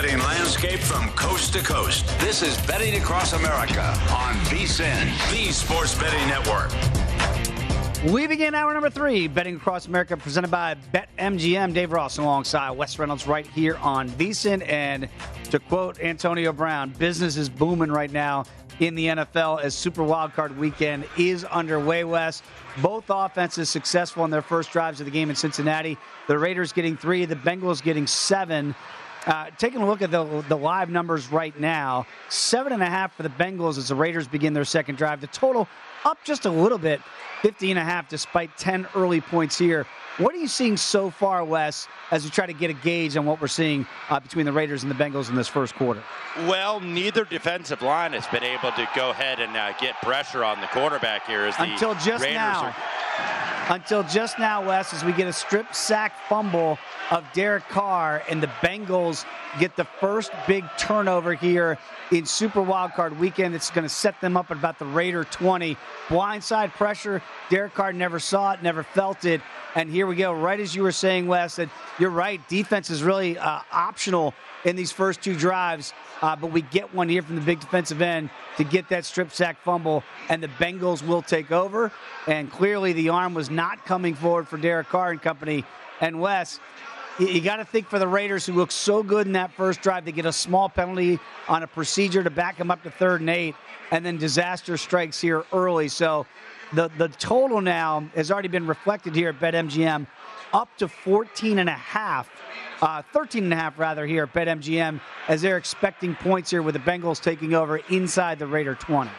Betting landscape from coast to coast. This is Betting Across America on VSIN, the Sports Betting Network. We begin hour number three, Betting Across America, presented by BetMGM. Dave Ross alongside Wes Reynolds right here on VSIN. And to quote Antonio Brown, business is booming right now in the NFL as Super Wildcard Weekend is underway, Wes. Both offenses successful in their first drives of the game in Cincinnati. The Raiders getting three, the Bengals getting seven. Uh, taking a look at the, the live numbers right now, seven and a half for the Bengals as the Raiders begin their second drive. The total up just a little bit, 50 and a half, despite 10 early points here. What are you seeing so far, Wes, as we try to get a gauge on what we're seeing uh, between the Raiders and the Bengals in this first quarter? Well, neither defensive line has been able to go ahead and uh, get pressure on the quarterback here. As the Until just Raiders now. Are, Until just now, Wes, as we get a strip sack fumble of Derek Carr, and the Bengals get the first big turnover here in Super Wildcard Weekend. It's going to set them up at about the Raider 20. Blindside pressure. Derek Carr never saw it, never felt it. And here we go, right as you were saying, Wes, that you're right. Defense is really uh, optional in these first two drives, uh, but we get one here from the big defensive end to get that strip sack fumble, and the Bengals will take over. And clearly, the arm was not coming forward for Derek Carr and company. And Wes, you, you got to think for the Raiders, who looked so good in that first drive, they get a small penalty on a procedure to back them up to third and eight, and then disaster strikes here early. So the, the total now has already been reflected here at BetMGM up to 14 and a half, uh, 13 and a half rather here at BetMGM as they're expecting points here with the Bengals taking over inside the Raider 20.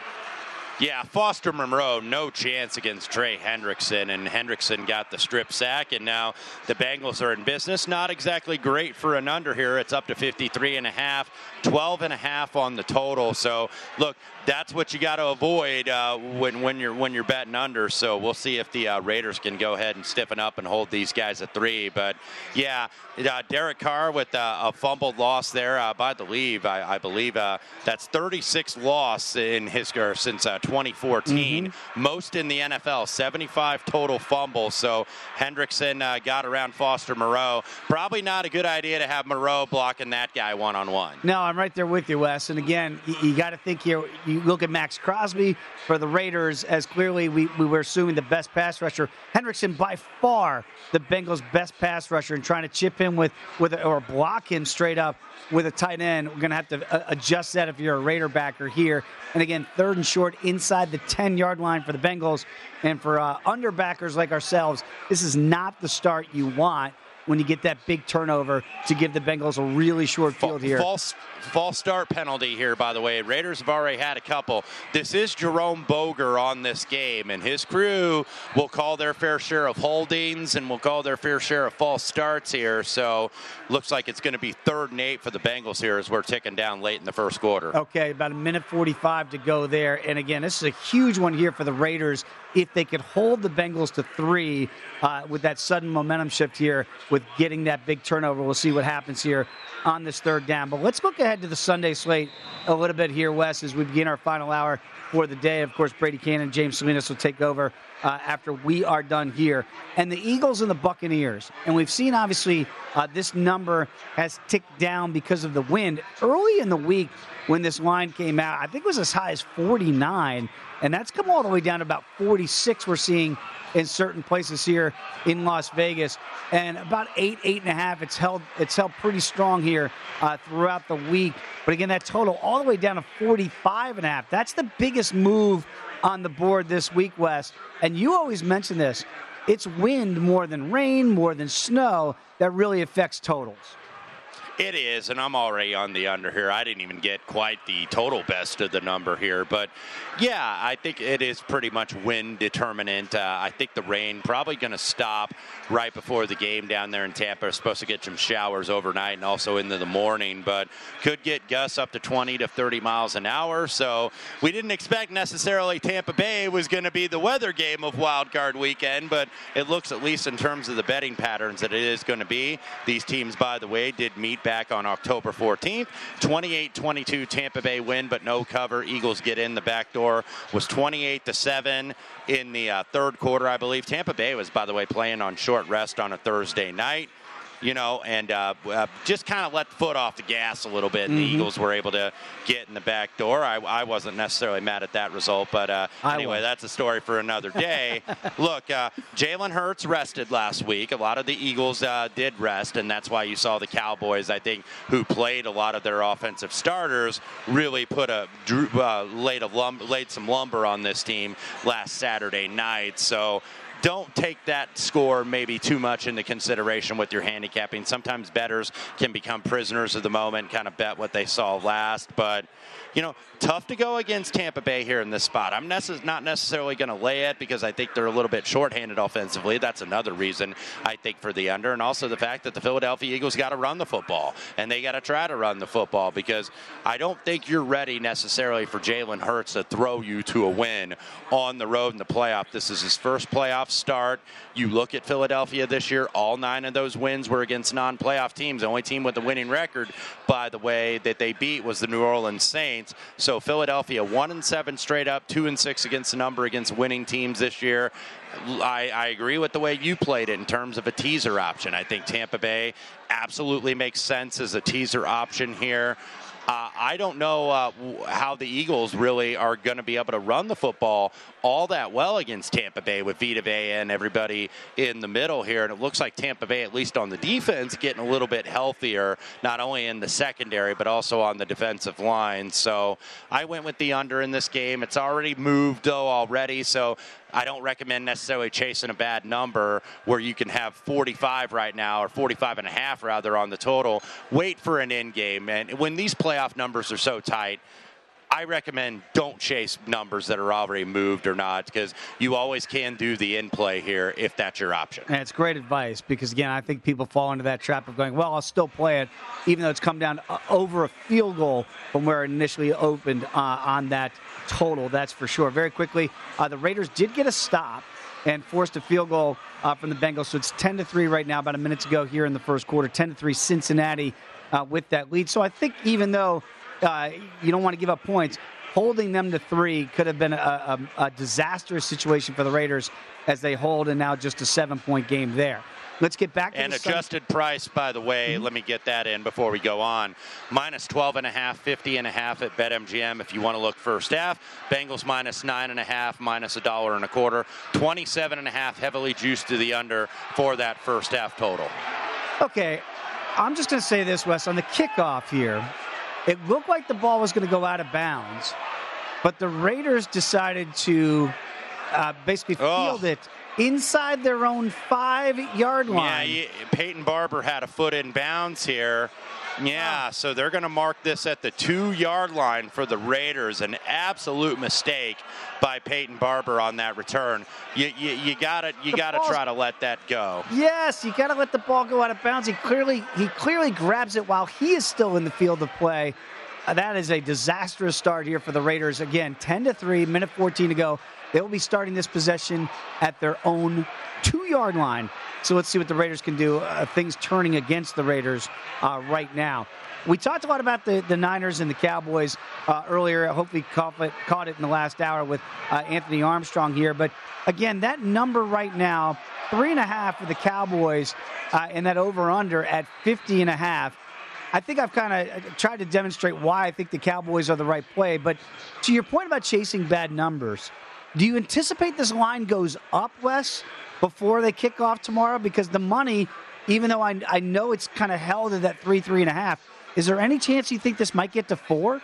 Yeah, Foster Moreau, no chance against Trey Hendrickson, and Hendrickson got the strip sack, and now the Bengals are in business. Not exactly great for an under here. It's up to 53 and a half, 12 and a half on the total. So, look, that's what you got to avoid uh, when when you're when you're betting under. So we'll see if the uh, Raiders can go ahead and stiffen up and hold these guys at three. But yeah, uh, Derek Carr with uh, a fumbled loss there uh, by the leave. I, I believe uh, that's 36 loss in his or since 2014, mm-hmm. most in the NFL. 75 total fumbles. So Hendrickson uh, got around Foster Moreau. Probably not a good idea to have Moreau blocking that guy one on one. No, I'm right there with you, Wes. And again, you, you got to think here. You look at Maxx Crosby for the Raiders as clearly we, we were assuming the best pass rusher. Hendrickson by far the Bengals' best pass rusher, and trying to chip him with with or block him straight up with a tight end. We're going to have to uh, adjust that if you're a Raider backer here. And again, third and short inside the 10 yard line for the Bengals. And for uh, underbackers like ourselves, this is not the start you want when you get that big turnover to give the Bengals a really short field here. False, false start penalty here, by the way. Raiders have already had a couple. This is Jerome Boger on this game, and his crew will call their fair share of holdings and will call their fair share of false starts here. So looks like it's going to be third and eight for the Bengals here as we're ticking down late in the first quarter. Okay, about a minute 45 to go there. And again, this is a huge one here for the Raiders. If they could hold the Bengals to three uh, with that sudden momentum shift here, with getting that big turnover, we'll see what happens here on this third down. But let's look ahead to the Sunday slate a little bit here, Wes, as we begin our final hour for the day. Of course, Brady Kannon, James Salinas will take over uh, after we are done here. And the Eagles and the Buccaneers. And we've seen, obviously, uh, this number has ticked down because of the wind. Early in the week, when this line came out, I think it was as high as 49. and that's come all the way down to about 46. We're seeing in certain places here in Las Vegas, and about eight, eight and a half. It's held, it's held pretty strong here uh, throughout the week. But again, that total all the way down to 45 and a half. That's the biggest move on the board this week, Wes. And you always mention this. It's wind more than rain, more than snow that really affects totals. It is, and I'm already on the under here. I didn't even get quite the total best of the number here, but yeah, I think it is pretty much wind determinant. Uh, I think the rain probably going to stop right before the game down there in Tampa. We're supposed to get some showers overnight and also into the morning, but could get gusts up to 20 to 30 miles an hour. So we didn't expect necessarily Tampa Bay was going to be the weather game of Wild Card Weekend, but it looks at least in terms of the betting patterns that it is going to be. These teams, by the way, did meet back on October 14th. 28-22 Tampa Bay win, but no cover. Eagles get in the back door. Was 28 to seven in the uh, third quarter, I believe. Tampa Bay was, by the way, playing on short rest on a Thursday night you know, and uh, uh, just kind of let the foot off the gas a little bit. And mm-hmm. the Eagles were able to get in the back door. I, I wasn't necessarily mad at that result, but uh, anyway, was. that's a story for another day. Look, uh, Jalen Hurts rested last week. A lot of the Eagles uh, did rest, and that's why you saw the Cowboys, I think, who played a lot of their offensive starters, really put a uh, laid a lum- laid some lumber on this team last Saturday night. So don't take that score maybe too much into consideration with your handicapping. Sometimes betters can become prisoners of the moment, kind of bet what they saw last. But, you know, tough to go against Tampa Bay here in this spot. I'm necess- not necessarily going to lay it because I think they're a little bit shorthanded offensively. That's another reason I think for the under, and also the fact that the Philadelphia Eagles got to run the football and they got to try to run the football because I don't think you're ready necessarily for Jalen Hurts to throw you to a win on the road in the playoff. This is his first playoff start. You look at Philadelphia this year; all nine of those wins were against non-playoff teams. The only team with a winning record, by the way, that they beat was the New Orleans Saints. So so Philadelphia one and seven straight up, two and six against the number against winning teams this year. I, I, agree with the way you played it in terms of a teaser option. I think Tampa Bay absolutely makes sense as a teaser option here. Uh, I don't know uh, how the Eagles really are going to be able to run the football all that well against Tampa Bay with Vita Vea and everybody in the middle here. And it looks like Tampa Bay, at least on the defense, getting a little bit healthier, not only in the secondary, but also on the defensive line. So I went with the under in this game. It's already moved, though, already. So I don't recommend necessarily chasing a bad number where you can have 45 right now or 45 and a half rather on the total. Wait for an end game. And when these playoff numbers are so tight, I recommend don't chase numbers that are already moved or not because you always can do the in play here if that's your option. And it's great advice because, again, I think people fall into that trap of going, well, I'll still play it, even though it's come down uh, over a field goal from where it initially opened uh, on that total, that's for sure. Very quickly, uh, the Raiders did get a stop and forced a field goal uh, from the Bengals. So it's 10 to 3 right now, about a minute to go here in the first quarter. 10 to 3 Cincinnati uh, with that lead. So I think even though uh, you don't want to give up points. Holding them to three could have been a, a, a disastrous situation for the Raiders as they hold and now just a seven point game there. Let's get back to and adjusted sun- price, by the way. Mm-hmm. Let me get that in before we go on. Minus 12 and a half, 50 and a half at BetMGM if you want to look first half. Bengals minus nine and a half, minus a dollar and a quarter. 27 and a half, heavily juiced to the under for that first half total. Okay, I'm just going to say this, Wes. On the kickoff here, it looked like the ball was going to go out of bounds, but the Raiders decided to uh, basically field oh. it inside their own five yard line. Yeah, Peyton Barber had a foot in bounds here. Yeah, so they're going to mark this at the two yard line for the Raiders. An absolute mistake by Peyton Barber on that return. You you, you got to you got to try to let that go. Yes, you got to let the ball go out of bounds. He clearly he clearly grabs it while he is still in the field of play. Uh, that is a disastrous start here for the Raiders. Again, 10 to 3, minute 14 to go. They will be starting this possession at their own two yard line. So let's see what the Raiders can do. Uh, things turning against the Raiders uh, right now. We talked a lot about the, the Niners and the Cowboys uh, earlier. Hopefully, caught it, caught it in the last hour with uh, Anthony Armstrong here. But again, that number right now, three and a half for the Cowboys, uh, and that over under at 50 and a half I think I've kind of tried to demonstrate why I think the Cowboys are the right play. But to your point about chasing bad numbers, do you anticipate this line goes up, Wes, before they kick off tomorrow? Because the money, even though I, I know it's kind of held at that three, three and a half, is there any chance you think this might get to four?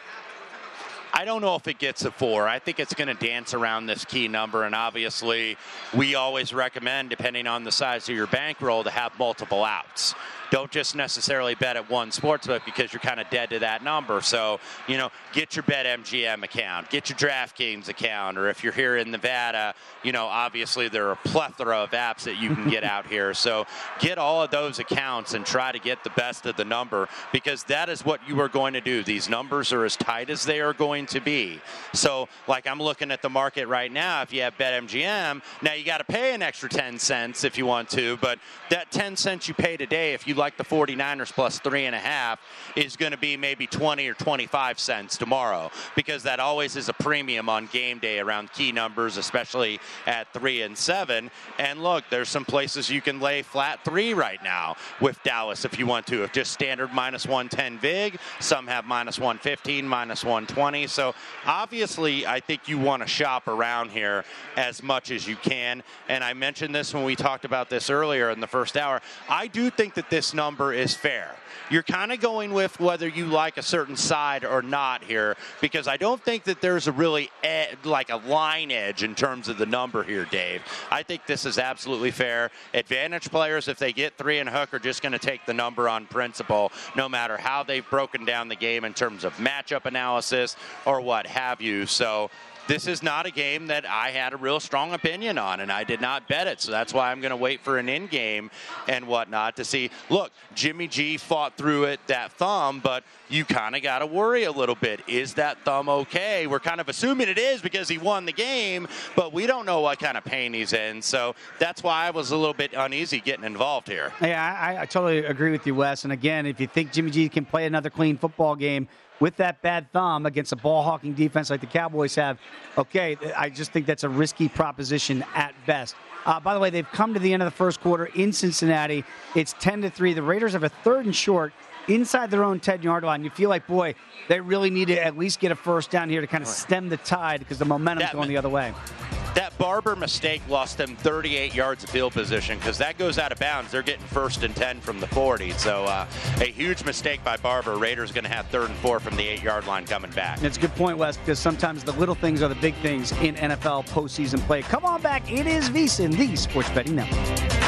I don't know if it gets a four. I think it's going to dance around this key number, and obviously, we always recommend, depending on the size of your bankroll, to have multiple outs don't just necessarily bet at one sportsbook because you're kind of dead to that number. So, you know, get your BetMGM account, get your DraftKings account, or if you're here in Nevada, you know, obviously there are a plethora of apps that you can get out here. So get all of those accounts and try to get the best of the number because that is what you are going to do. These numbers are as tight as they are going to be. So, like I'm looking at the market right now, if you have BetMGM, now you got to pay an extra 10 cents if you want to, but that 10 cents you pay today, if you like the 49ers plus three and a half is going to be maybe 20 or 25 cents tomorrow because that always is a premium on game day around key numbers, especially at three and seven. And look, there's some places you can lay flat three right now with Dallas if you want to. If just standard minus 110 VIG, some have minus 115, minus 120. So obviously, I think you want to shop around here as much as you can. And I mentioned this when we talked about this earlier in the first hour. I do think that this number is fair. You're kind of going with whether you like a certain side or not here, because I don't think that there's a really ed- like a line edge in terms of the number here, Dave. I think this is absolutely fair. Advantage players, if they get three and hook, are just going to take the number on principle, no matter how they've broken down the game in terms of matchup analysis or what have you. So this is not a game that I had a real strong opinion on, and I did not bet it. So that's why I'm going to wait for an in game and whatnot to see. Look, Jimmy G fought through it, that thumb, but you kind of got to worry a little bit. Is that thumb okay? We're kind of assuming it is because he won the game, but we don't know what kind of pain he's in. So that's why I was a little bit uneasy getting involved here. Yeah, I, I totally agree with you, Wes. And again, if you think Jimmy G can play another clean football game, with that bad thumb against a ball hawking defense like the Cowboys have, okay, I just think that's a risky proposition at best. Uh, by the way, they've come to the end of the first quarter in Cincinnati. It's 10 to 3. The Raiders have a third and short inside their own 10 yard line. You feel like, boy, they really need to at least get a first down here to kind of stem the tide because the momentum's going the other way. Barber mistake lost them 38 yards of field position because that goes out of bounds. They're getting first and 10 from the 40. So uh, a huge mistake by Barber. Raiders going to have third and four from the eight yard line coming back. It's a good point, Wes, because sometimes the little things are the big things in NFL postseason play. Come on back. It is VSIN, the Sports Betting Network.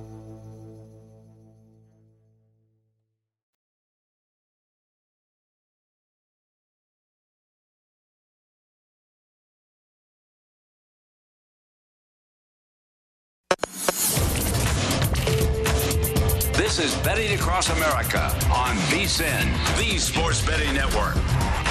Across America on VSIN, the Sports Betting Network.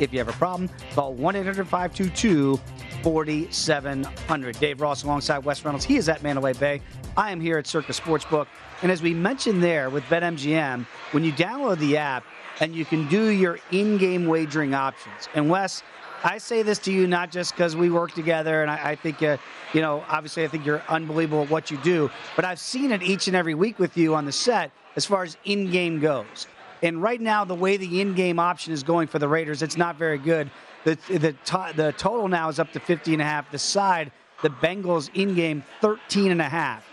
If you have a problem. Call 1 800 522 4700. Dave Ross alongside Wes Reynolds. He is at Mandalay Bay. I am here at Circa Sportsbook. And as we mentioned there with BetMGM, when you download the app and you can do your in game wagering options. And Wes, I say this to you not just because we work together, and I, I think, uh, you know, obviously I think you're unbelievable at what you do, but I've seen it each and every week with you on the set as far as in game goes. And right now, the way the in game option is going for the Raiders, it's not very good. The, the, the total now is up to 50 and a half. The side, the Bengals in game, 13 and a half.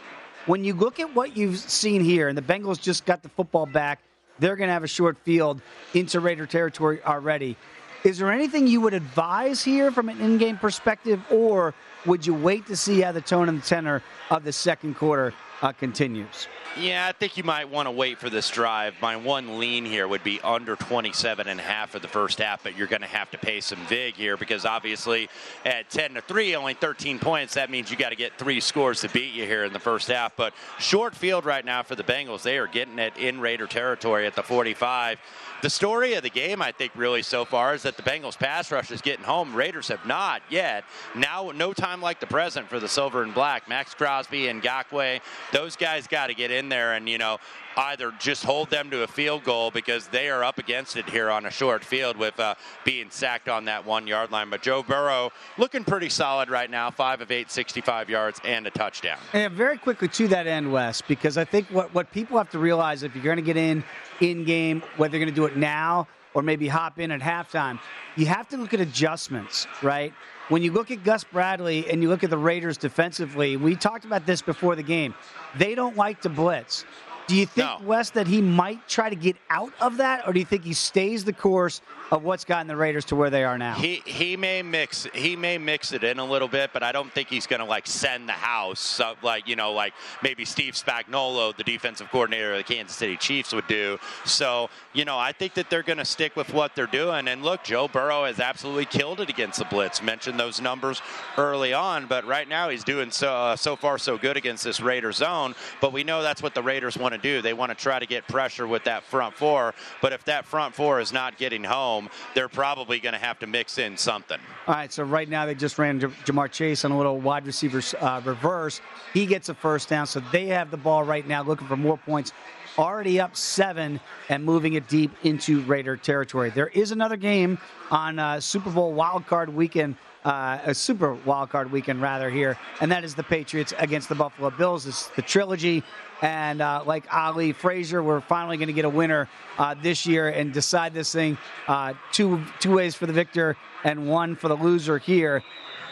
When you look at what you've seen here, and the Bengals just got the football back, they're going to have a short field into Raider territory already. Is there anything you would advise here from an in game perspective, or would you wait to see how the tone and the tenor of the second quarter uh, continues? Yeah, I think you might want to wait for this drive. My one lean here would be under 27 and a half for the first half, but you're going to have to pay some vig here because obviously at 10 to 3, only 13 points, that means you got to get three scores to beat you here in the first half. But short field right now for the Bengals. They are getting it in Raider territory at the 45. The story of the game, I think, really so far is that the Bengals pass rush is getting home. Raiders have not yet. Now, no time like the present for the silver and black. Maxx Crosby and Ngakoue, those guys got to get in there and, you know, either just hold them to a field goal because they are up against it here on a short field with uh, being sacked on that one yard line. But Joe Burrow looking pretty solid right now, five of eight, 65 yards and a touchdown. And very quickly to that end, Wes, because I think what, what people have to realize if you're going to get in in game, whether you're going to do it now or maybe hop in at halftime, you have to look at adjustments, right? When you look at Gus Bradley and you look at the Raiders defensively, we talked about this before the game. They don't like to blitz. Do you think, no. Wes, that he might try to get out of that, or do you think he stays the course of what's gotten the Raiders to where they are now? He he may mix he may mix it in a little bit, but I don't think he's going to like send the house so, like you know like maybe Steve Spagnuolo, the defensive coordinator of the Kansas City Chiefs, would do. So you know I think that they're going to stick with what they're doing. And look, Joe Burrow has absolutely killed it against the blitz. Mentioned those numbers early on, but right now he's doing so uh, so far so good against this Raider zone. But we know that's what the Raiders want to do. They want to try to get pressure with that front four. But if that front four is not getting home, they're probably going to have to mix in something. All right. So right now they just ran Ja'Marr Chase on a little wide receiver uh, reverse. He gets a first down. So they have the ball right now, looking for more points already up seven and moving it deep into Raider territory. There is another game on uh, Super Bowl wild card weekend uh, a super wild card weekend rather here, and that is the Patriots against the Buffalo Bills. It's the trilogy, and uh, like Ali Frazier, we're finally going to get a winner uh, this year and decide this thing uh, two two ways for the victor and one for the loser here.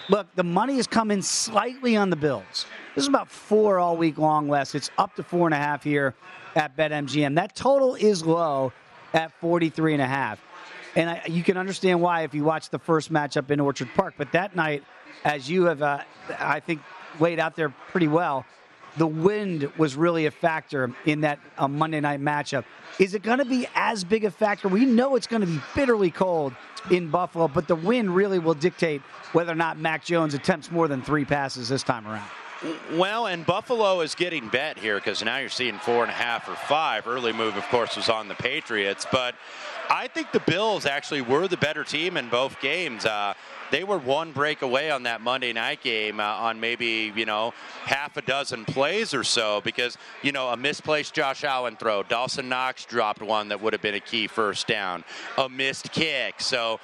Look, the money is coming slightly on the Bills. This is about four all week long, Wes. It's up to four and a half here at BetMGM. That total is low at 43 and a half. And I, you can understand why if you watch the first matchup in Orchard Park. But that night, as you have, uh, I think, laid out there pretty well, the wind was really a factor in that uh, Monday night matchup. Is it going to be as big a factor? We know it's going to be bitterly cold in Buffalo, but the wind really will dictate whether or not Mac Jones attempts more than three passes this time around. Well, and Buffalo is getting bet here because now you're seeing four and a half or five. Early move, of course, was on the Patriots, but I think the Bills actually were the better team in both games. Uh, they were one break away on that Monday night game uh, on maybe, you know, half a dozen plays or so because, you know, a misplaced Josh Allen throw. Dawson Knox dropped one that would have been a key first down. A missed kick. So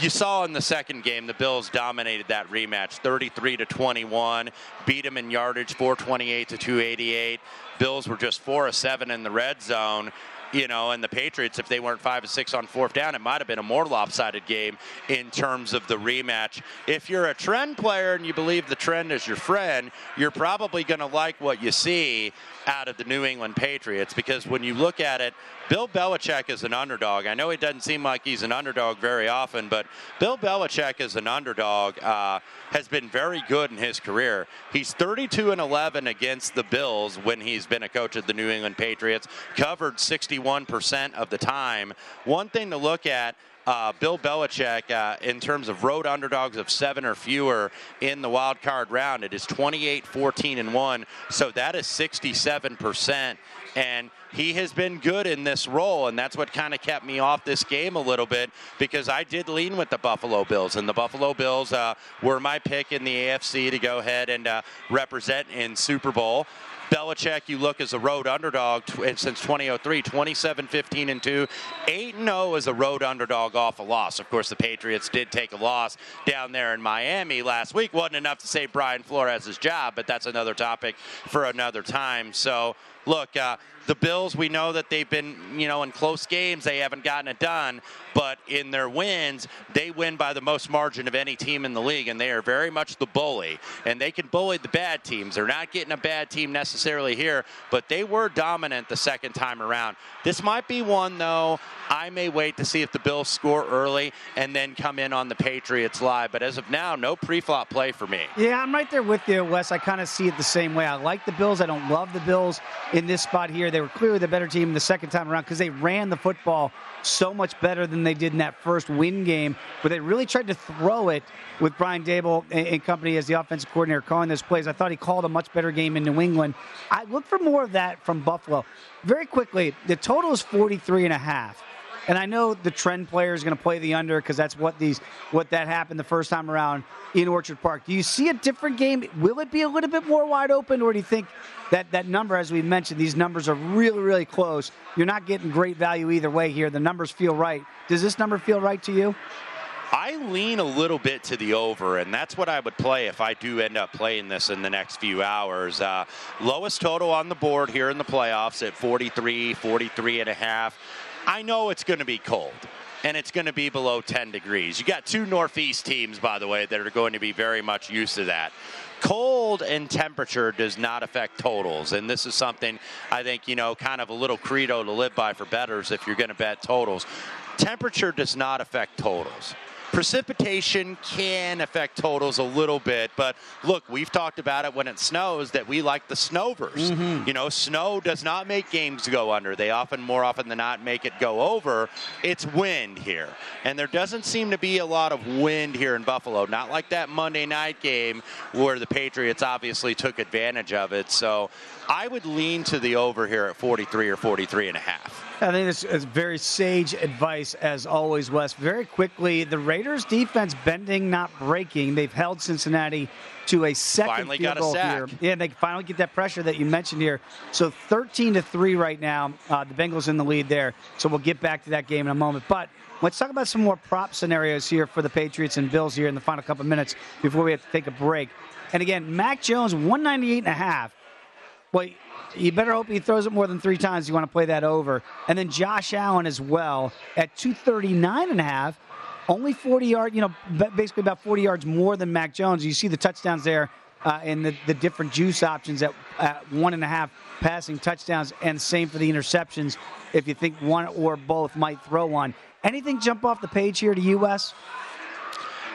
you saw in the second game the Bills dominated that rematch 33 to 21, beat them in yardage 428 to 288. Bills were just 4 of 7 in the red zone you know, and the Patriots, if they weren't five or six on fourth down, it might have been a more lopsided game in terms of the rematch. If you're a trend player and you believe the trend is your friend, you're probably going to like what you see out of the New England Patriots because when you look at it, Bill Belichick is an underdog. I know it doesn't seem like he's an underdog very often, but Bill Belichick is an underdog. Uh, has been very good in his career. He's 32 and 11 against the Bills when he's been a coach of the New England Patriots. Covered 61% of the time. One thing to look at uh, Bill Belichick, uh, in terms of road underdogs of seven or fewer in the wild card round, it is 28, 14, and 1. So that is 67% And he has been good in this role, and that's what kind of kept me off this game a little bit because I did lean with the Buffalo Bills, and the Buffalo Bills uh, were my pick in the AFC to go ahead and uh, represent in Super Bowl. Belichick, you look as a road underdog since 2003, 27 15 and 2, 8 0 as a road underdog off a loss. Of course, the Patriots did take a loss down there in Miami last week. Wasn't enough to save Brian Flores' job, but that's another topic for another time. So, look, uh, the Bills, we know that they've been, you know, in close games, they haven't gotten it done. But in their wins, they win by the most margin of any team in the league, and they are very much the bully. And they can bully the bad teams. They're not getting a bad team necessarily here, but they were dominant the second time around. This might be one, though, I may wait to see if the Bills score early and then come in on the Patriots live. But as of now, no pre-flop play for me. Yeah, I'm right there with you, Wes. I kind of see it the same way. I like the Bills. I don't love the Bills in this spot here. They were clearly the better team the second time around because they ran the football so much better than they did in that first win game, where they really tried to throw it with Brian Daboll and, company as the offensive coordinator calling those plays. I thought he called a much better game in New England. I look for more of that from Buffalo. Very quickly, the total is 43 and a half. And I know the trend player is going to play the under because that's what these what that happened the first time around in Orchard Park. Do you see a different game? Will it be a little bit more wide open, or do you think that that number, as we mentioned, these numbers are really really close? You're not getting great value either way here. The numbers feel right. Does this number feel right to you? I lean a little bit to the over, and that's what I would play if I do end up playing this in the next few hours. Uh, lowest total on the board here in the playoffs at 43, 43 and a half. I know it's going to be cold and it's going to be below 10 degrees. You got two Northeast teams, by the way, that are going to be very much used to that. Cold and temperature does not affect totals, and this is something I think, you know, kind of a little credo to live by for betters if you're going to bet totals. Temperature does not affect totals. Precipitation can affect totals a little bit, but look, we've talked about it when it snows that we like the snovers. Mm-hmm. You know, snow does not make games go under. They often, more often than not, make it go over. It's wind here, and there doesn't seem to be a lot of wind here in Buffalo. Not like that Monday night game where the Patriots obviously took advantage of it. So I would lean to the over here at 43 or 43 and a half. I think this is very sage advice, as always, Wes. Very quickly, the Raiders' defense bending, not breaking. They've held Cincinnati to a second finally field goal here. Yeah, they finally get that pressure that you mentioned here. So 13 to three right now. Uh, the Bengals in the lead there. So we'll get back to that game in a moment. But let's talk about some more prop scenarios here for the Patriots and Bills here in the final couple minutes before we have to take a break. And again, Mac Jones 198 and a half. Well, you better hope he throws it more than three times. You want to play that over. And then Josh Allen as well at 239 and a half. Only 40 yards, you know, basically about 40 yards more than Mac Jones. You see the touchdowns there uh, and the, the different juice options at, at one and a half passing touchdowns, and same for the interceptions if you think one or both might throw one. Anything jump off the page here to U.S.?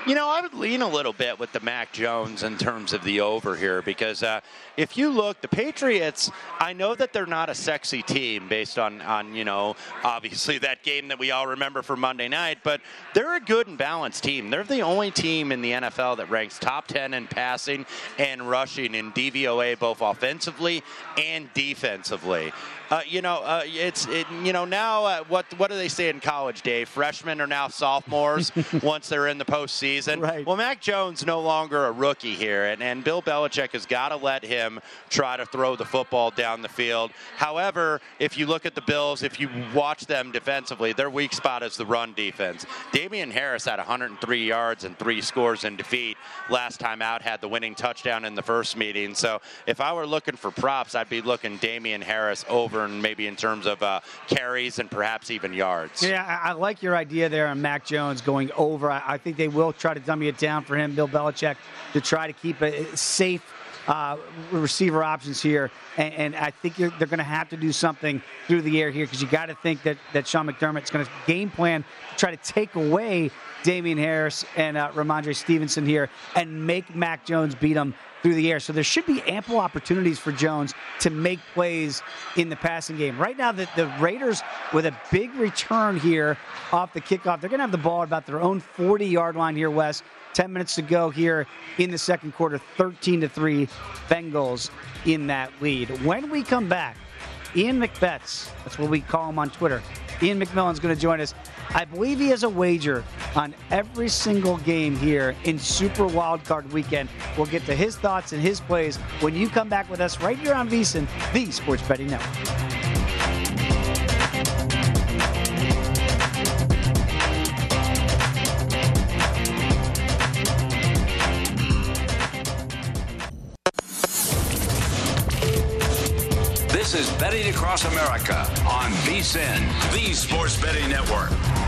You know, I would lean a little bit with the Mac Jones in terms of the over here because uh, if you look, the Patriots, I know that they're not a sexy team based on, on, you know, obviously that game that we all remember for Monday night, but they're a good and balanced team. They're the only team in the NFL that ranks top 10 in passing and rushing in DVOA both offensively and defensively. Uh, you know, uh, it's it, you know now uh, what what do they say in college, Dave? Freshmen are now sophomores once they're in the postseason. Right. Well, Mac Jones no longer a rookie here, and, and Bill Belichick has got to let him try to throw the football down the field. However, if you look at the Bills, if you watch them defensively, their weak spot is the run defense. Damien Harris had 103 yards and three scores in defeat last time out, had the winning touchdown in the first meeting. So if I were looking for props, I'd be looking Damien Harris over and maybe in terms of uh, carries and perhaps even yards. Yeah, I, I, like your idea there on Mac Jones going over. I, I, think they will try to dummy it down for him, Bill Belichick, to try to keep it safe. Uh, receiver options here, and, and I think they're going to have to do something through the air here because you got to think that that Sean McDermott's going to game plan to try to take away Damien Harris and uh, Rhamondre Stevenson here and make Mac Jones beat him through the air. So there should be ample opportunities for Jones to make plays in the passing game. Right now, the, the Raiders, with a big return here off the kickoff, they're going to have the ball at about their own 40 yard line here, Wes. 10 minutes to go here in the second quarter, 13 to 3, Bengals in that lead. When we come back, Ian McBets. That's what we call him on Twitter. Ian McMillan's going to join us. I believe he has a wager on every single game here in Super Wildcard Weekend. We'll get to his thoughts and his plays when you come back with us right here on VSIN, the Sports Betting Network. Across America on VSIN, the Sports Betting Network.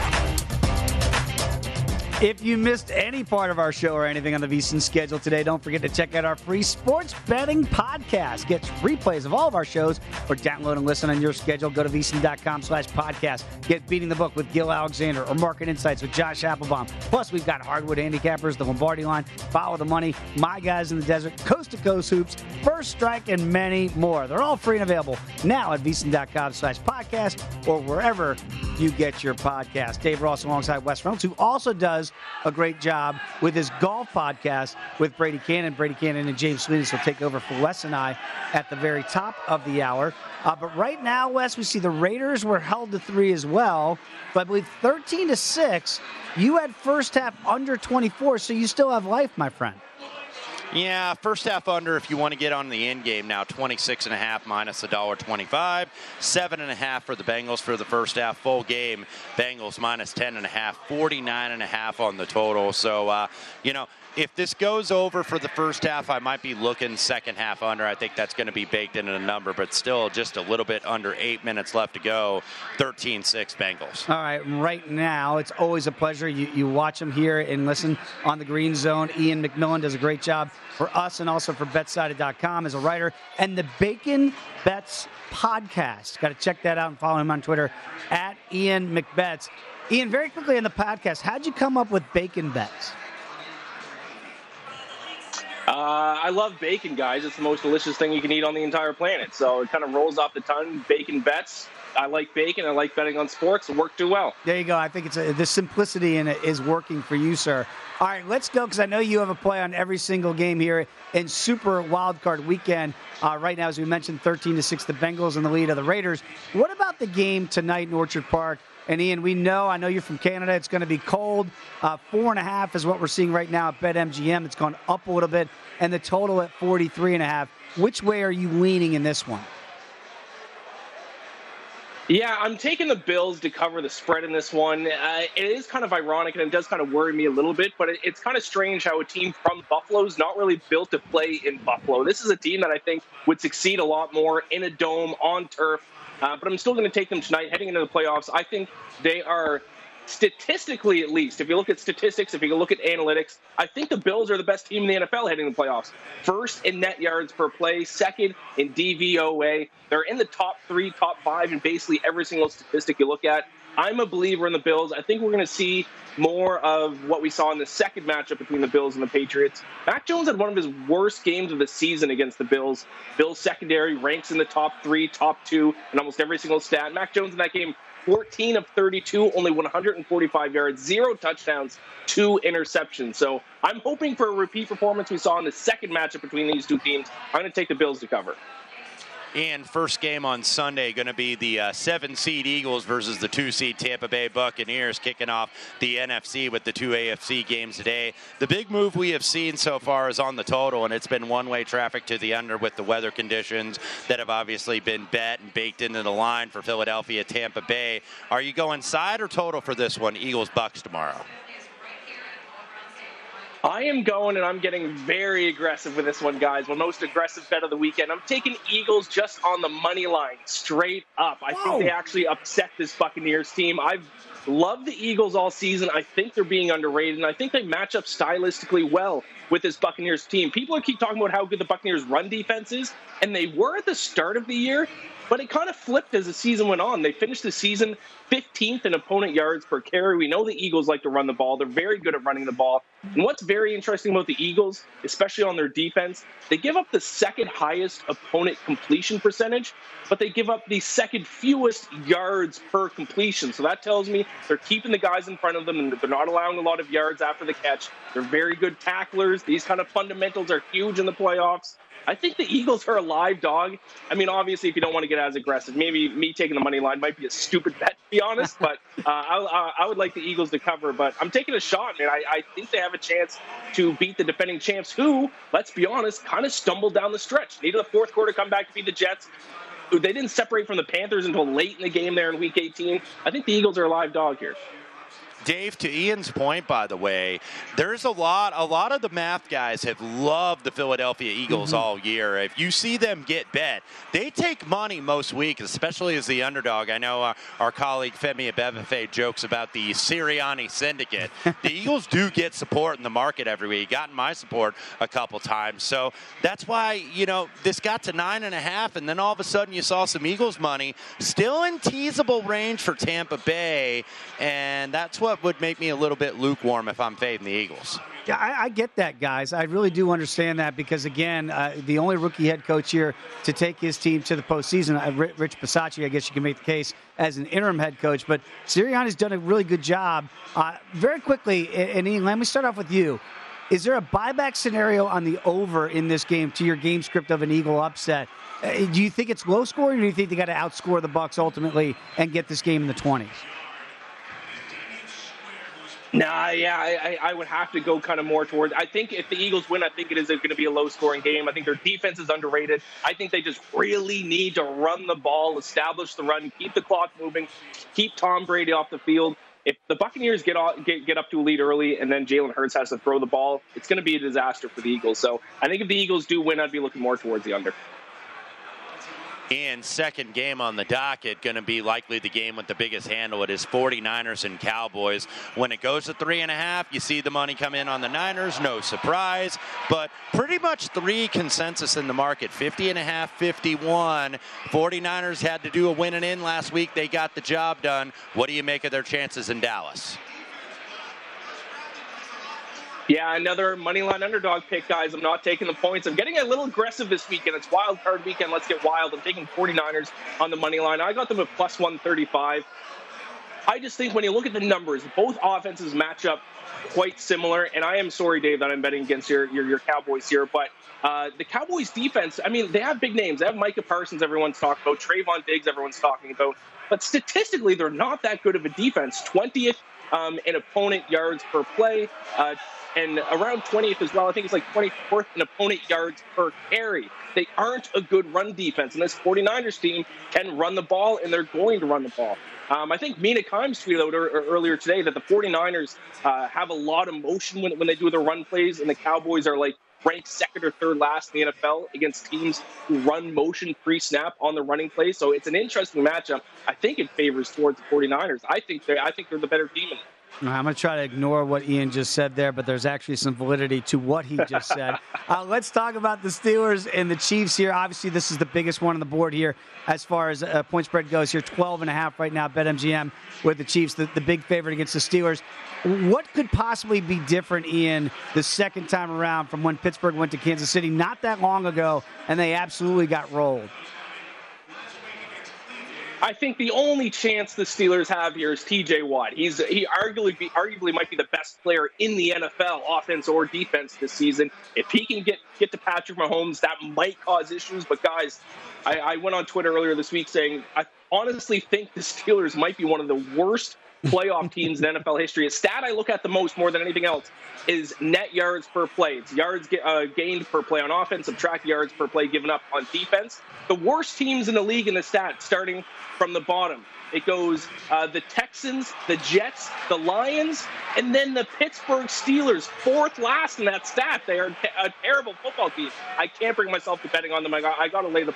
If you missed any part of our show or anything on the VSIN schedule today, don't forget to check out our free sports betting podcast. Get replays of all of our shows or download and listen on your schedule. Go to VSIN.com slash podcast. Get Beating the Book with Gill Alexander or Market Insights with Josh Appelbaum. Plus, we've got Hardwood Handicappers, the Lombardi line, Follow the Money, My Guys in the Desert, Coast to Coast Hoops, First Strike, and many more. They're all free and available now at VSIN.com slash podcast or wherever you get your podcast. Dave Ross alongside Wes Reynolds, who also does a great job with his golf podcast with Brady Kannon. Brady Kannon and James Salinas will take over for Wes and I at the very top of the hour. Uh, but right now, Wes, we see the Raiders were held to three as well. But I believe 13 to 6. You had first half under 24, so you still have life, my friend. Yeah, first half under if you want to get on the end game now, 26 and a half minus a dollar 25, seven and a half for the Bengals for the first half full game. Bengals minus 10 and a half, 49 and a half on the total. So, uh, you know, if this goes over for the first half, I might be looking second half under. I think that's going to be baked into the number, but still just a little bit under eight minutes left to go. 13 6 Bengals. All right, right now, it's always a pleasure. You, you watch them here and listen on the Green Zone. Ian McMillan does a great job for us and also for betsided.com as a writer. And the Bacon Bets podcast. Got to check that out and follow him on Twitter at Ian McBets. Ian, very quickly in the podcast, how'd you come up with Bacon Bets? Uh, I love bacon, guys. It's the most delicious thing you can eat on the entire planet. So it kind of rolls off the tongue. Bacon bets. I like bacon. I like betting on sports. It worked too well. There you go. I think it's a, the simplicity in it is working for you, sir. All right, let's go because I know you have a play on every single game here in Super Wildcard Weekend. Uh, right now, as we mentioned, 13 to six, the Bengals in the lead of the Raiders. What about the game tonight in Orchard Park? And Ian, we know, I know you're from Canada. It's going to be cold. Uh, four and a half is what we're seeing right now at BetMGM. It's gone up a little bit, and the total at 43 and a half. Which way are you leaning in this one? Yeah, I'm taking the Bills to cover the spread in this one. Uh, it is kind of ironic and it does kind of worry me a little bit, but it, it's kind of strange how a team from Buffalo is not really built to play in Buffalo. This is a team that I think would succeed a lot more in a dome, on turf. Uh, but I'm still going to take them tonight heading into the playoffs. I think they are statistically at least, if you look at statistics, if you look at analytics, I think the Bills are the best team in the NFL heading to the playoffs. First in net yards per play, second in DVOA. They're in the top three, top five in basically every single statistic you look at. I'm a believer in the Bills. I think we're going to see more of what we saw in the second matchup between the Bills and the Patriots. Mac Jones had one of his worst games of the season against the Bills. Bills secondary ranks in the top three, top two in almost every single stat. Mac Jones in that game 14 of 32, only 145 yards, zero touchdowns, two interceptions. So I'm hoping for a repeat performance we saw in the second matchup between these two teams. I'm going to take the Bills to cover. And first game on Sunday going to be the uh, seven seed Eagles versus the two seed Tampa Bay Buccaneers, kicking off the NFC with the two AFC games today. The big move we have seen so far is on the total, and it's been one way traffic to the under with the weather conditions that have obviously been bet and baked into the line for Philadelphia, Tampa Bay. Are you going side or total for this one, Eagles Bucks tomorrow? I am going and I'm getting very aggressive with this one, guys. My most aggressive bet of the weekend. I'm taking Eagles just on the money line, straight up. I Whoa. think they actually upset this Buccaneers team. I've loved the Eagles all season. I think they're being underrated, and I think they match up stylistically well with this Buccaneers team. People keep talking about how good the Buccaneers' run defense is, and they were at the start of the year, but it kind of flipped as the season went on. They finished the season 15th in opponent yards per carry. We know the Eagles like to run the ball. They're very good at running the ball. And what's very interesting about the Eagles, especially on their defense, they give up the second highest opponent completion percentage, but they give up the second fewest yards per completion. So that tells me they're keeping the guys in front of them and they're not allowing a lot of yards after the catch. They're very good tacklers. These kind of fundamentals are huge in the playoffs. I think the Eagles are a live dog. I mean, obviously, if you don't want to get as aggressive, maybe me taking the money line might be a stupid bet, to be honest. But uh, I, I, would like the Eagles to cover. But I'm taking a shot, man. I, I think they have a chance to beat the defending champs, who, let's be honest, kind of stumbled down the stretch. Needed the fourth quarter come back to beat the Jets. They didn't separate from the Panthers until late in the game there in Week 18. I think the Eagles are a live dog here. Dave, to Ian's point, by the way, there's a lot. A lot of the math guys have loved the Philadelphia Eagles mm-hmm. all year. If you see them get bet, they take money most weeks, especially as the underdog. I know uh, our colleague Femi Abebefe jokes about the Sirianni syndicate. the Eagles do get support in the market every week. Gotten my support a couple times, so that's why you know this got to nine and a half, and then all of a sudden you saw some Eagles money still in teasable range for Tampa Bay, and that's what would make me a little bit lukewarm if I'm fading the Eagles. Yeah, I, I, get that, guys. I really do understand that because, again, uh, the only rookie head coach here to take his team to the postseason, uh, Rich Bisaccia, I guess you can make the case as an interim head coach. But Sirianni's done a really good job. Uh, very quickly, and Ian, let me start off with you. Is there a buyback scenario on the over in this game to your game script of an Eagle upset? Uh, do you think it's low scoring, or do you think they got to outscore the Bucs ultimately and get this game in the 20s? Nah, yeah, I, I would have to go kind of more towards. I think if the Eagles win, I think it is going to be a low scoring game. I think their defense is underrated. I think they just really need to run the ball, establish the run, keep the clock moving, keep Tom Brady off the field. If the Buccaneers get, off, get get up to a lead early and then Jalen Hurts has to throw the ball, it's going to be a disaster for the Eagles. So I think if the Eagles do win, I'd be looking more towards the under and second game on the docket going to be likely the game with the biggest handle. It is 49ers and Cowboys. When it goes to three and a half, you see the money come in on the Niners. No surprise, but pretty much three consensus in the market 50 and a half, 51. 49ers had to do a win and in last week. They got the job done. What do you make of their chances in Dallas? Yeah, another money line underdog pick, guys. I'm not taking the points. I'm getting a little aggressive this weekend. It's wild card weekend. Let's get wild. I'm taking 49ers on the money line. I got them at plus 135. I just think when you look at the numbers, both offenses match up quite similar. And I am sorry, Dave, that I'm betting against your your, your Cowboys here, but uh, the Cowboys defense. I mean, they have big names. They have Micah Parsons. Everyone's talking about Trevon Diggs. Everyone's talking about. But statistically, they're not that good of a defense. 20th um, in opponent yards per play. Uh, and around 20th as well. I think it's like 24th in opponent yards per carry. They aren't a good run defense, and this 49ers team can run the ball, and they're going to run the ball. Um, I think Mina Kimes tweeted out earlier today that the 49ers uh, have a lot of motion when, when they do their run plays, and the Cowboys are like ranked second or third last in the NFL against teams who run motion pre snap on the running play. So it's an interesting matchup. I think it favors towards the 49ers. I think they I think they're the better team in it. I'm going to try to ignore what Ian just said there, but there's actually some validity to what he just said. uh, let's talk about the Steelers and the Chiefs here. Obviously, this is the biggest one on the board here as far as uh, point spread goes here. 12 and a half right now, BetMGM with the Chiefs, the, the big favorite against the Steelers. What could possibly be different, Ian, the second time around from when Pittsburgh went to Kansas City not that long ago and they absolutely got rolled? I think the only chance the Steelers have here is T.J. Watt. He's he arguably be, arguably might be the best player in the NFL, offense or defense this season. If he can get get to Patrick Mahomes, that might cause issues. But guys, I, I went on Twitter earlier this week saying I honestly think the Steelers might be one of the worst playoff teams in NFL history. A stat I look at the most, more than anything else, is net yards per play. It's yards uh, gained per play on offense, subtract yards per play given up on defense. The worst teams in the league in the stat, starting from the bottom. It goes uh, the Texans, the Jets, the Lions, and then the Pittsburgh Steelers, fourth last in that stat. They are a terrible football team. I can't bring myself to betting on them. I got, I got to lay the.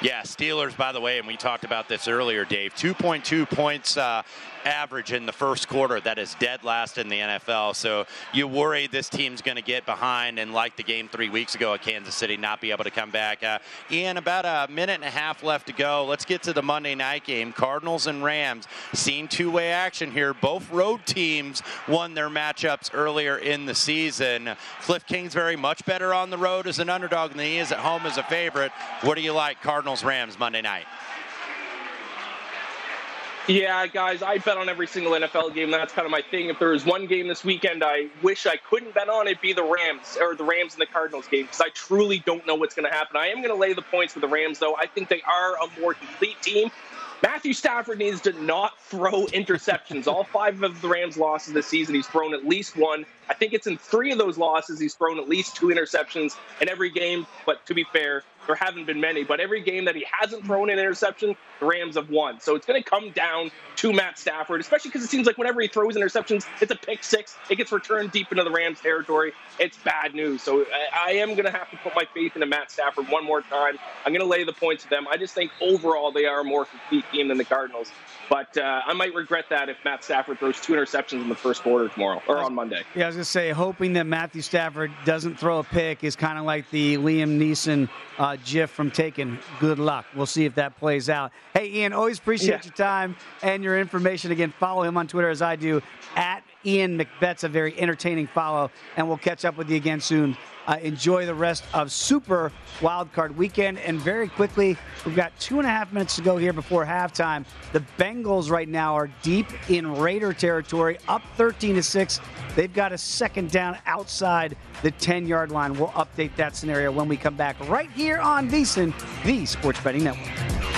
Yeah, Steelers, by the way, and we talked about this earlier, Dave, 2.2 points uh, average in the first quarter. That is dead last in the NFL. So you worry this team's going to get behind and, like the game three weeks ago at Kansas City, not be able to come back. Uh, Ian, about a minute and a half left to go. Let's get to the Monday night game. Cardinals and Rams. Seen two way action here. Both road teams won their matchups earlier in the season. Cliff Kingsbury much better on the road as an underdog than he is at home as a favorite. What do you like, Cardinals Rams Monday night? Yeah, guys, I bet on every single NFL game. That's kind of my thing. If there was one game this weekend I wish I couldn't bet on, it'd be the Rams or the Rams and the Cardinals game because I truly don't know what's going to happen. I am going to lay the points for the Rams, though. I think they are a more complete team. Matthew Stafford needs to not throw interceptions. All five of the Rams' losses this season, he's thrown at least one. I think it's in three of those losses, he's thrown at least two interceptions in every game. But to be fair, there haven't been many, but every game that he hasn't thrown an interception, the Rams have won. So it's going to come down to Matt Stafford, especially because it seems like whenever he throws interceptions, it's a pick six. It gets returned deep into the Rams territory. It's bad news. So I, I am going to have to put my faith into Matt Stafford one more time. I'm going to lay the points to them. I just think overall they are a more complete team than the Cardinals. But uh, I might regret that if Matt Stafford throws two interceptions in the first quarter tomorrow or on Monday. Yeah, I was going to say, hoping that Matthew Stafford doesn't throw a pick is kind of like the Liam Neeson uh, GIF from taking. Good luck. We'll see if that plays out. Hey, Ian, always appreciate yeah. your time and your information. Again, follow him on Twitter as I do at Ian McBet's a very entertaining follow, and we'll catch up with you again soon. Uh, enjoy the rest of Super Wildcard Weekend. And very quickly, we've got two and a half minutes to go here before halftime. The Bengals right now are deep in Raider territory, up 13 to 6. They've got a second down outside the 10 yard line. We'll update that scenario when we come back right here on VSIN, the Sports Betting Network.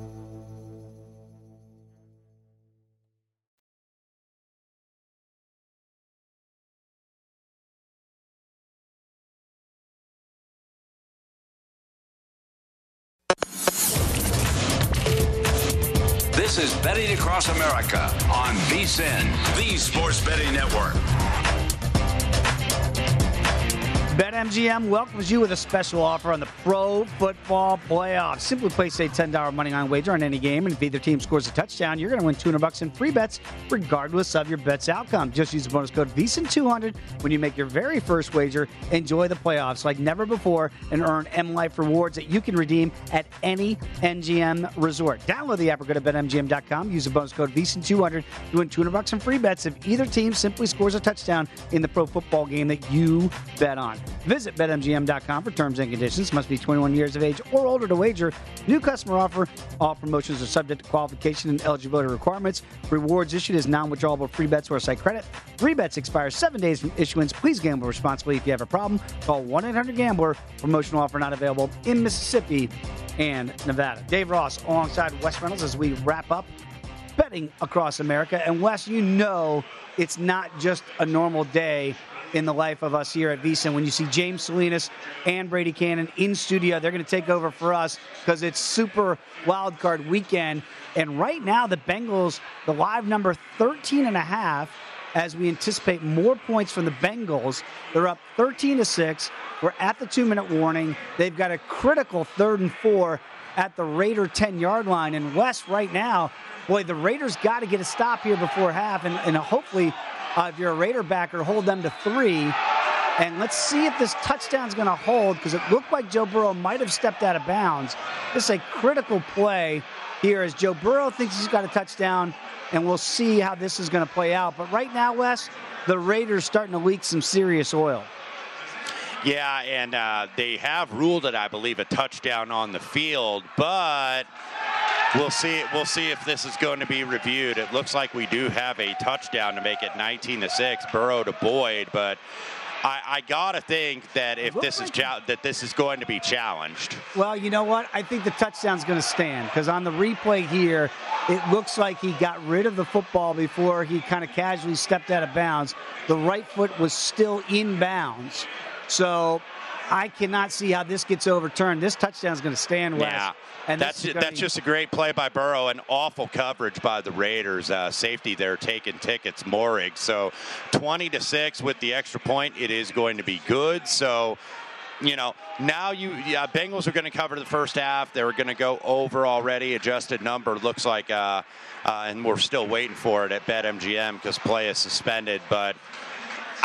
On BetMGM welcomes you with a special offer on the Pro Football Playoffs. Simply place a $10 money line wager on any game, and if either team scores a touchdown, you're going to win 200 bucks in free bets, regardless of your bet's outcome. Just use the bonus code VSIN200 when you make your very first wager. Enjoy the playoffs like never before and earn M Life rewards that you can redeem at any MGM resort. Download the app or go to BetMGM.com. Use the bonus code VSIN200 to win 200 bucks in free bets if either team simply scores a touchdown in the pro football game that you bet on. Visit BetMGM.com for terms and conditions. Must be 21 years of age or older to wager. New customer offer. All promotions are subject to qualification and eligibility requirements. Rewards issued as non-withdrawable free bets or site credit. Free bets expire seven days from issuance. Please gamble responsibly. If you have a problem, call 1-800-GAMBLER. Promotional offer not available in Mississippi and Nevada. Dave Ross alongside Wes Reynolds as we wrap up betting across America. And Wes, you know it's not just a normal day in the life of us here at VSIN. When you see James Salinas and Brady Kannon in studio, they're going to take over for us because it's super wild card weekend. And right now, the Bengals, the live number 13 and a half, as we anticipate more points from the Bengals. They're up 13 to 6. We're at the two minute warning. They've got a critical third and four at the Raider 10 yard line. And Wes right now, boy, the Raiders got to get a stop here before half and, and hopefully if you're a Raider backer, hold them to three. And let's see if this touchdown's going to hold because it looked like Joe Burrow might have stepped out of bounds. This is a critical play here as Joe Burrow thinks he's got a touchdown, and we'll see how this is going to play out. But right now, Wes, the Raiders starting to leak some serious oil. Yeah, and uh, they have ruled it, I believe, a touchdown on the field, but we'll see. We'll see if this is going to be reviewed. It looks like we do have a touchdown to make it 19 to six, Burrow to Boyd, but. I, I, gotta think that if this is cha- that this is going to be challenged. Well, you know what? I think the touchdown's going to stand because on the replay here, it looks like he got rid of the football before he kind of casually stepped out of bounds. The right foot was still in bounds, so I cannot see how this gets overturned. This touchdown is going to stand, Wes. Yeah. And that's that's just a great play by Burrow and awful coverage by the Raiders. Uh, safety there taking tickets, Moehrig. So 20 to six with the extra point, it is going to be good. So you know, now you, yeah, Bengals are going to cover the first half. They were going to go over already. Adjusted number looks like, uh, uh, and we're still waiting for it at BetMGM because play is suspended. But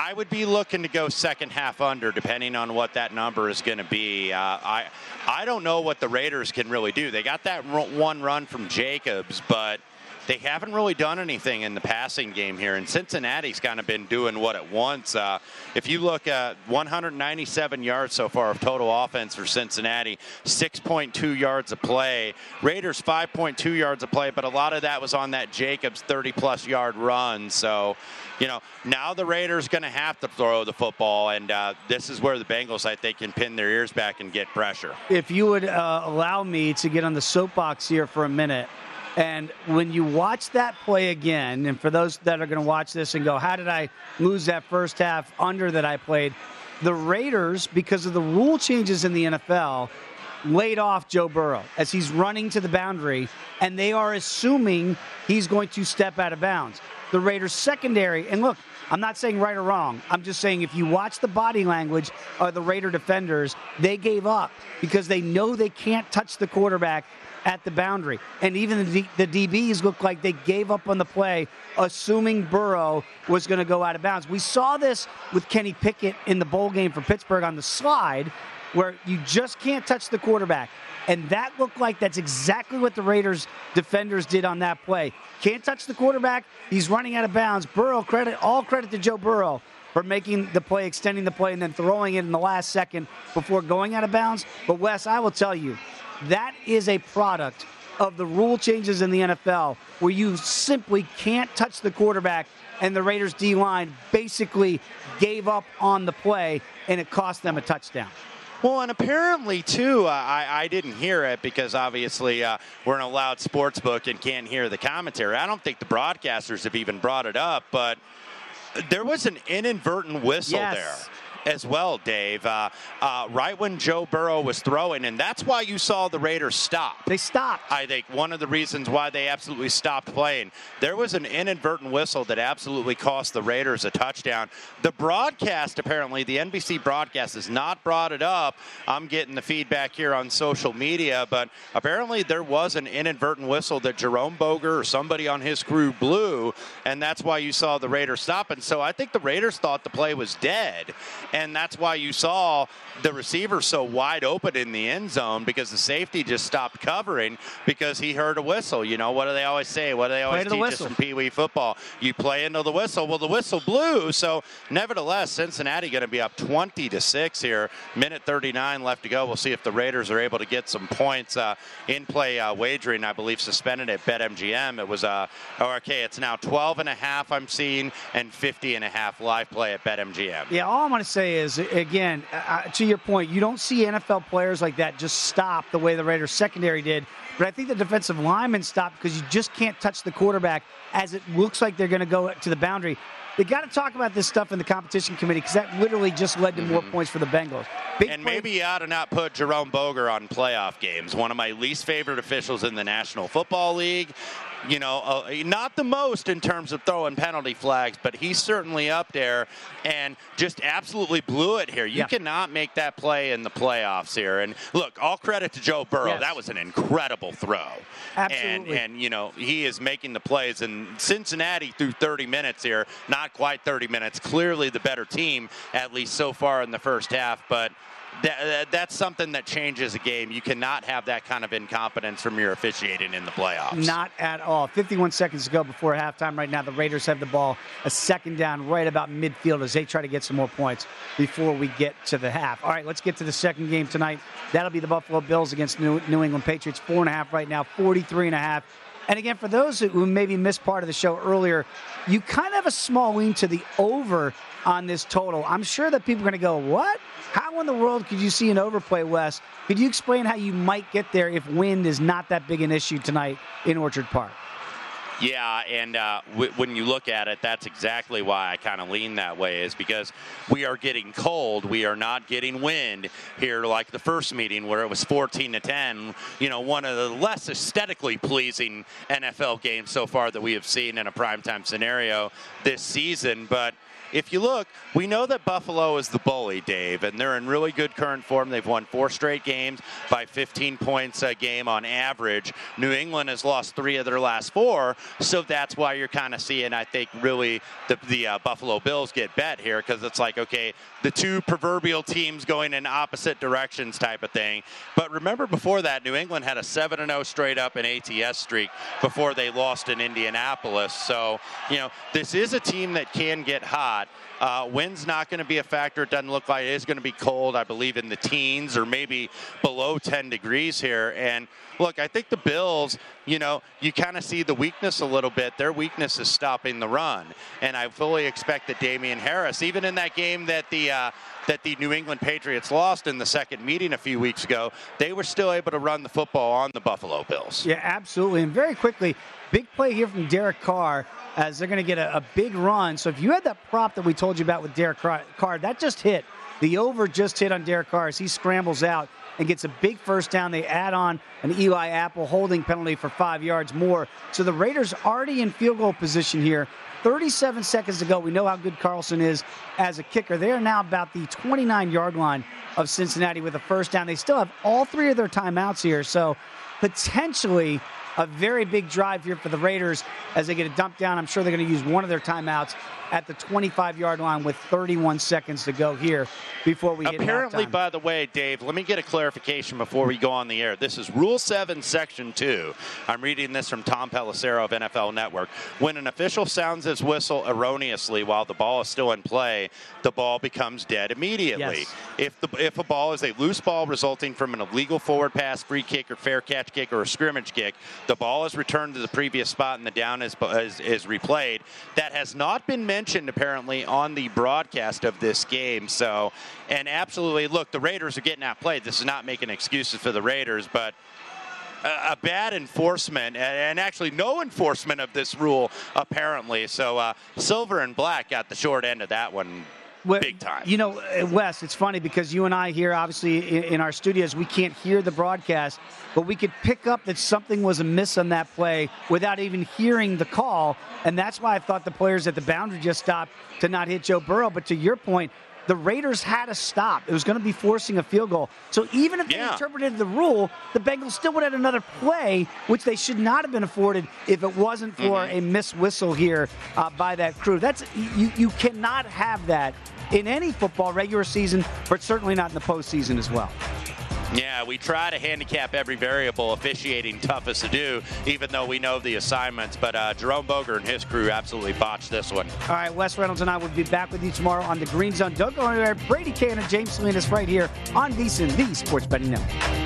I would be looking to go second half under, depending on what that number is going to be. Uh, I I don't know what the Raiders can really do. They got that one run from Jacobs, but they haven't really done anything in the passing game here. And Cincinnati's kind of been doing what it wants. Uh, if you look at 197 yards so far of total offense for Cincinnati, 6.2 yards of play. Raiders 5.2 yards of play, but a lot of that was on that Jacobs 30 plus yard run. So, you know, now the Raiders going to have to throw the football, and uh, this is where the Bengals, I think, can pin their ears back and get pressure. If you would uh, allow me to get on the soapbox here for a minute, and when you watch that play again, and for those that are going to watch this and go, how did I lose that first half under that I played? The Raiders, because of the rule changes in the NFL, laid off Joe Burrow as he's running to the boundary, and they are assuming he's going to step out of bounds. The Raiders secondary, and look, I'm not saying right or wrong. I'm just saying if you watch the body language of the Raider defenders, they gave up because they know they can't touch the quarterback at the boundary. And even the, the DBs looked like they gave up on the play, assuming Burrow was going to go out of bounds. We saw this with Kenny Pickett in the bowl game for Pittsburgh on the slide, where you just can't touch the quarterback. And that looked like that's exactly what the Raiders defenders did on that play. Can't touch the quarterback. He's running out of bounds. Burrow credit all credit to Joe Burrow for making the play, extending the play, and then throwing it in the last second before going out of bounds. But Wes, I will tell you, that is a product of the rule changes in the NFL where you simply can't touch the quarterback and the Raiders D line basically gave up on the play and it cost them a touchdown. Well, and apparently, too, uh, I, I didn't hear it because obviously uh, we're in a loud sports book and can't hear the commentary. I don't think the broadcasters have even brought it up, but there was an inadvertent whistle yes. there as well, Dave. Uh, uh, right when Joe Burrow was throwing, and that's why you saw the Raiders stop. They stopped. I think one of the reasons why they absolutely stopped playing. There was an inadvertent whistle that absolutely cost the Raiders a touchdown. The broadcast, apparently, the NBC broadcast has not brought it up. I'm getting the feedback here on social media, but apparently there was an inadvertent whistle that Jerome Boger or somebody on his crew blew, and that's why you saw the Raiders stop. And so I think the Raiders thought the play was dead and that's why you saw the receiver so wide open in the end zone because the safety just stopped covering because he heard a whistle. You know, what do they always say? What do they always teach us from Pee Wee football? You play into the whistle. Well, the whistle blew. So, nevertheless, Cincinnati going to be up 20 to 6 here. Minute 39 left to go. We'll see if the Raiders are able to get some points. Uh, in play uh, wagering, I believe, suspended at BetMGM. It was, uh, oh, okay, it's now 12 and a half I'm seeing and 50 and a half live play at BetMGM. Yeah, all I'm going to say is, again, uh, to your point, you don't see NFL players like that just stop the way the Raiders secondary did. But I think the defensive linemen stopped because you just can't touch the quarterback as it looks like they're going to go to the boundary. They got to talk about this stuff in the competition committee because that literally just led to more mm-hmm. points for the Bengals. Big and play- maybe you ought to not put Jerome Boger on playoff games. One of my least favorite officials in the National Football League you know, uh, not the most in terms of throwing penalty flags, but he's certainly up there and just absolutely blew it here. You Yeah. cannot make that play in the playoffs here. And look, all credit to Joe Burrow. Yes. That was an incredible throw. Absolutely. And, and, you know, he is making the plays. And Cincinnati, through 30 minutes here, not quite 30 minutes, clearly the better team, at least so far in the first half. But that, that- that's something that changes a game. You cannot have that kind of incompetence from your officiating in the playoffs. Not at all. 51 seconds to go before halftime. Right now, the Raiders have the ball a second down right about midfield as they try to get some more points before we get to the half. All right, let's get to the second game tonight. That'll be the Buffalo Bills against New, New England Patriots. Four and a half right now, 43 and a half. And again, for those who maybe missed part of the show earlier, you kind of have a small lean to the over on this total. I'm sure that people are going to go, What? How in the world could you see an overplay, Wes? Could you explain how you might get there if wind is not that big an issue tonight in Orchard Park? Yeah, and uh, w- when you look at it, that's exactly why I kind of lean that way, is because we are getting cold. We are not getting wind here like the first meeting where it was 14 to 10. You know, one of the less aesthetically pleasing NFL games so far that we have seen in a primetime scenario this season. But if you look, we know that Buffalo is the bully, Dave, and they're in really good current form. They've won four straight games by 15 points a game on average. New England has lost three of their last four, so that's why you're kind of seeing, I think, really the, the uh, Buffalo Bills get bet here because it's like, okay, the two proverbial teams going in opposite directions type of thing. But remember, before that, New England had a 7 0 straight up in ATS streak before they lost in Indianapolis. So, you know, this is a team that can get hot. Uh, wind's not going to be a factor. It doesn't look like it is going to be cold, I believe, in the teens or maybe below 10 degrees here. And look, I think the Bills, you know, you kind of see the weakness a little bit. Their weakness is stopping the run. And I fully expect that Damien Harris, even in that game that the uh, that the New England Patriots lost in the second meeting a few weeks ago, they were still able to run the football on the Buffalo Bills. Yeah, absolutely. And very quickly, big play here from Derek Carr as they're going to get a, a big run. So if you had that prop that we told you about with Derek Carr, Carr, that just hit. The over just hit on Derek Carr as he scrambles out and gets a big first down. They add on an Eli Apple holding penalty for five yards more. So the Raiders already in field goal position here. 37 seconds to go. We know how good Carlson is as a kicker. They are now about the 29 yard line of Cincinnati with a first down. They still have all three of their timeouts here. So potentially a very big drive here for the Raiders as they get a dump down. I'm sure they're going to use one of their timeouts at the 25 yard line with 31 seconds to go here before we Apparently, by the way, Dave, let me get a clarification before we go on the air. This is Rule 7, Section 2. I'm reading this from Tom Pelissero of NFL Network. When an official sounds his whistle erroneously while the ball is still in play, the ball becomes dead immediately. Yes. If the if a ball is a loose ball resulting from an illegal forward pass, free kick, or fair catch kick, or a scrimmage kick, the ball is returned to the previous spot and the down is is, is replayed. That has not been mentioned apparently on the broadcast of this game. So, and absolutely, look, the Raiders are getting outplayed. This is not making excuses for the Raiders, but a bad enforcement and actually no enforcement of this rule apparently. So uh, silver and black got the short end of that one. Well, big time. You know, uh, Wes, it's funny because you and I here, obviously, in, in our studios, we can't hear the broadcast, but we could pick up that something was amiss on that play without even hearing the call. And that's why I thought the players at the boundary just stopped to not hit Joe Burrow. But to your point, the Raiders had to stop. It was going to be forcing a field goal. So even if they Yeah. interpreted the rule, the Bengals still would have had another play, which they should not have been afforded if it wasn't for Mm-hmm. a missed whistle here uh, by that crew. That's you. You cannot have that in any football regular season, but certainly not in the postseason as well. Yeah, we try to handicap every variable, officiating toughest to do, even though we know the assignments. But uh, Jerome Boger and his crew absolutely botched this one. All right, Wes Reynolds and I will be back with you tomorrow on the Green Zone. Don't go anywhere. Brady and James Salinas right here on VSIN, the Sports Betting Network.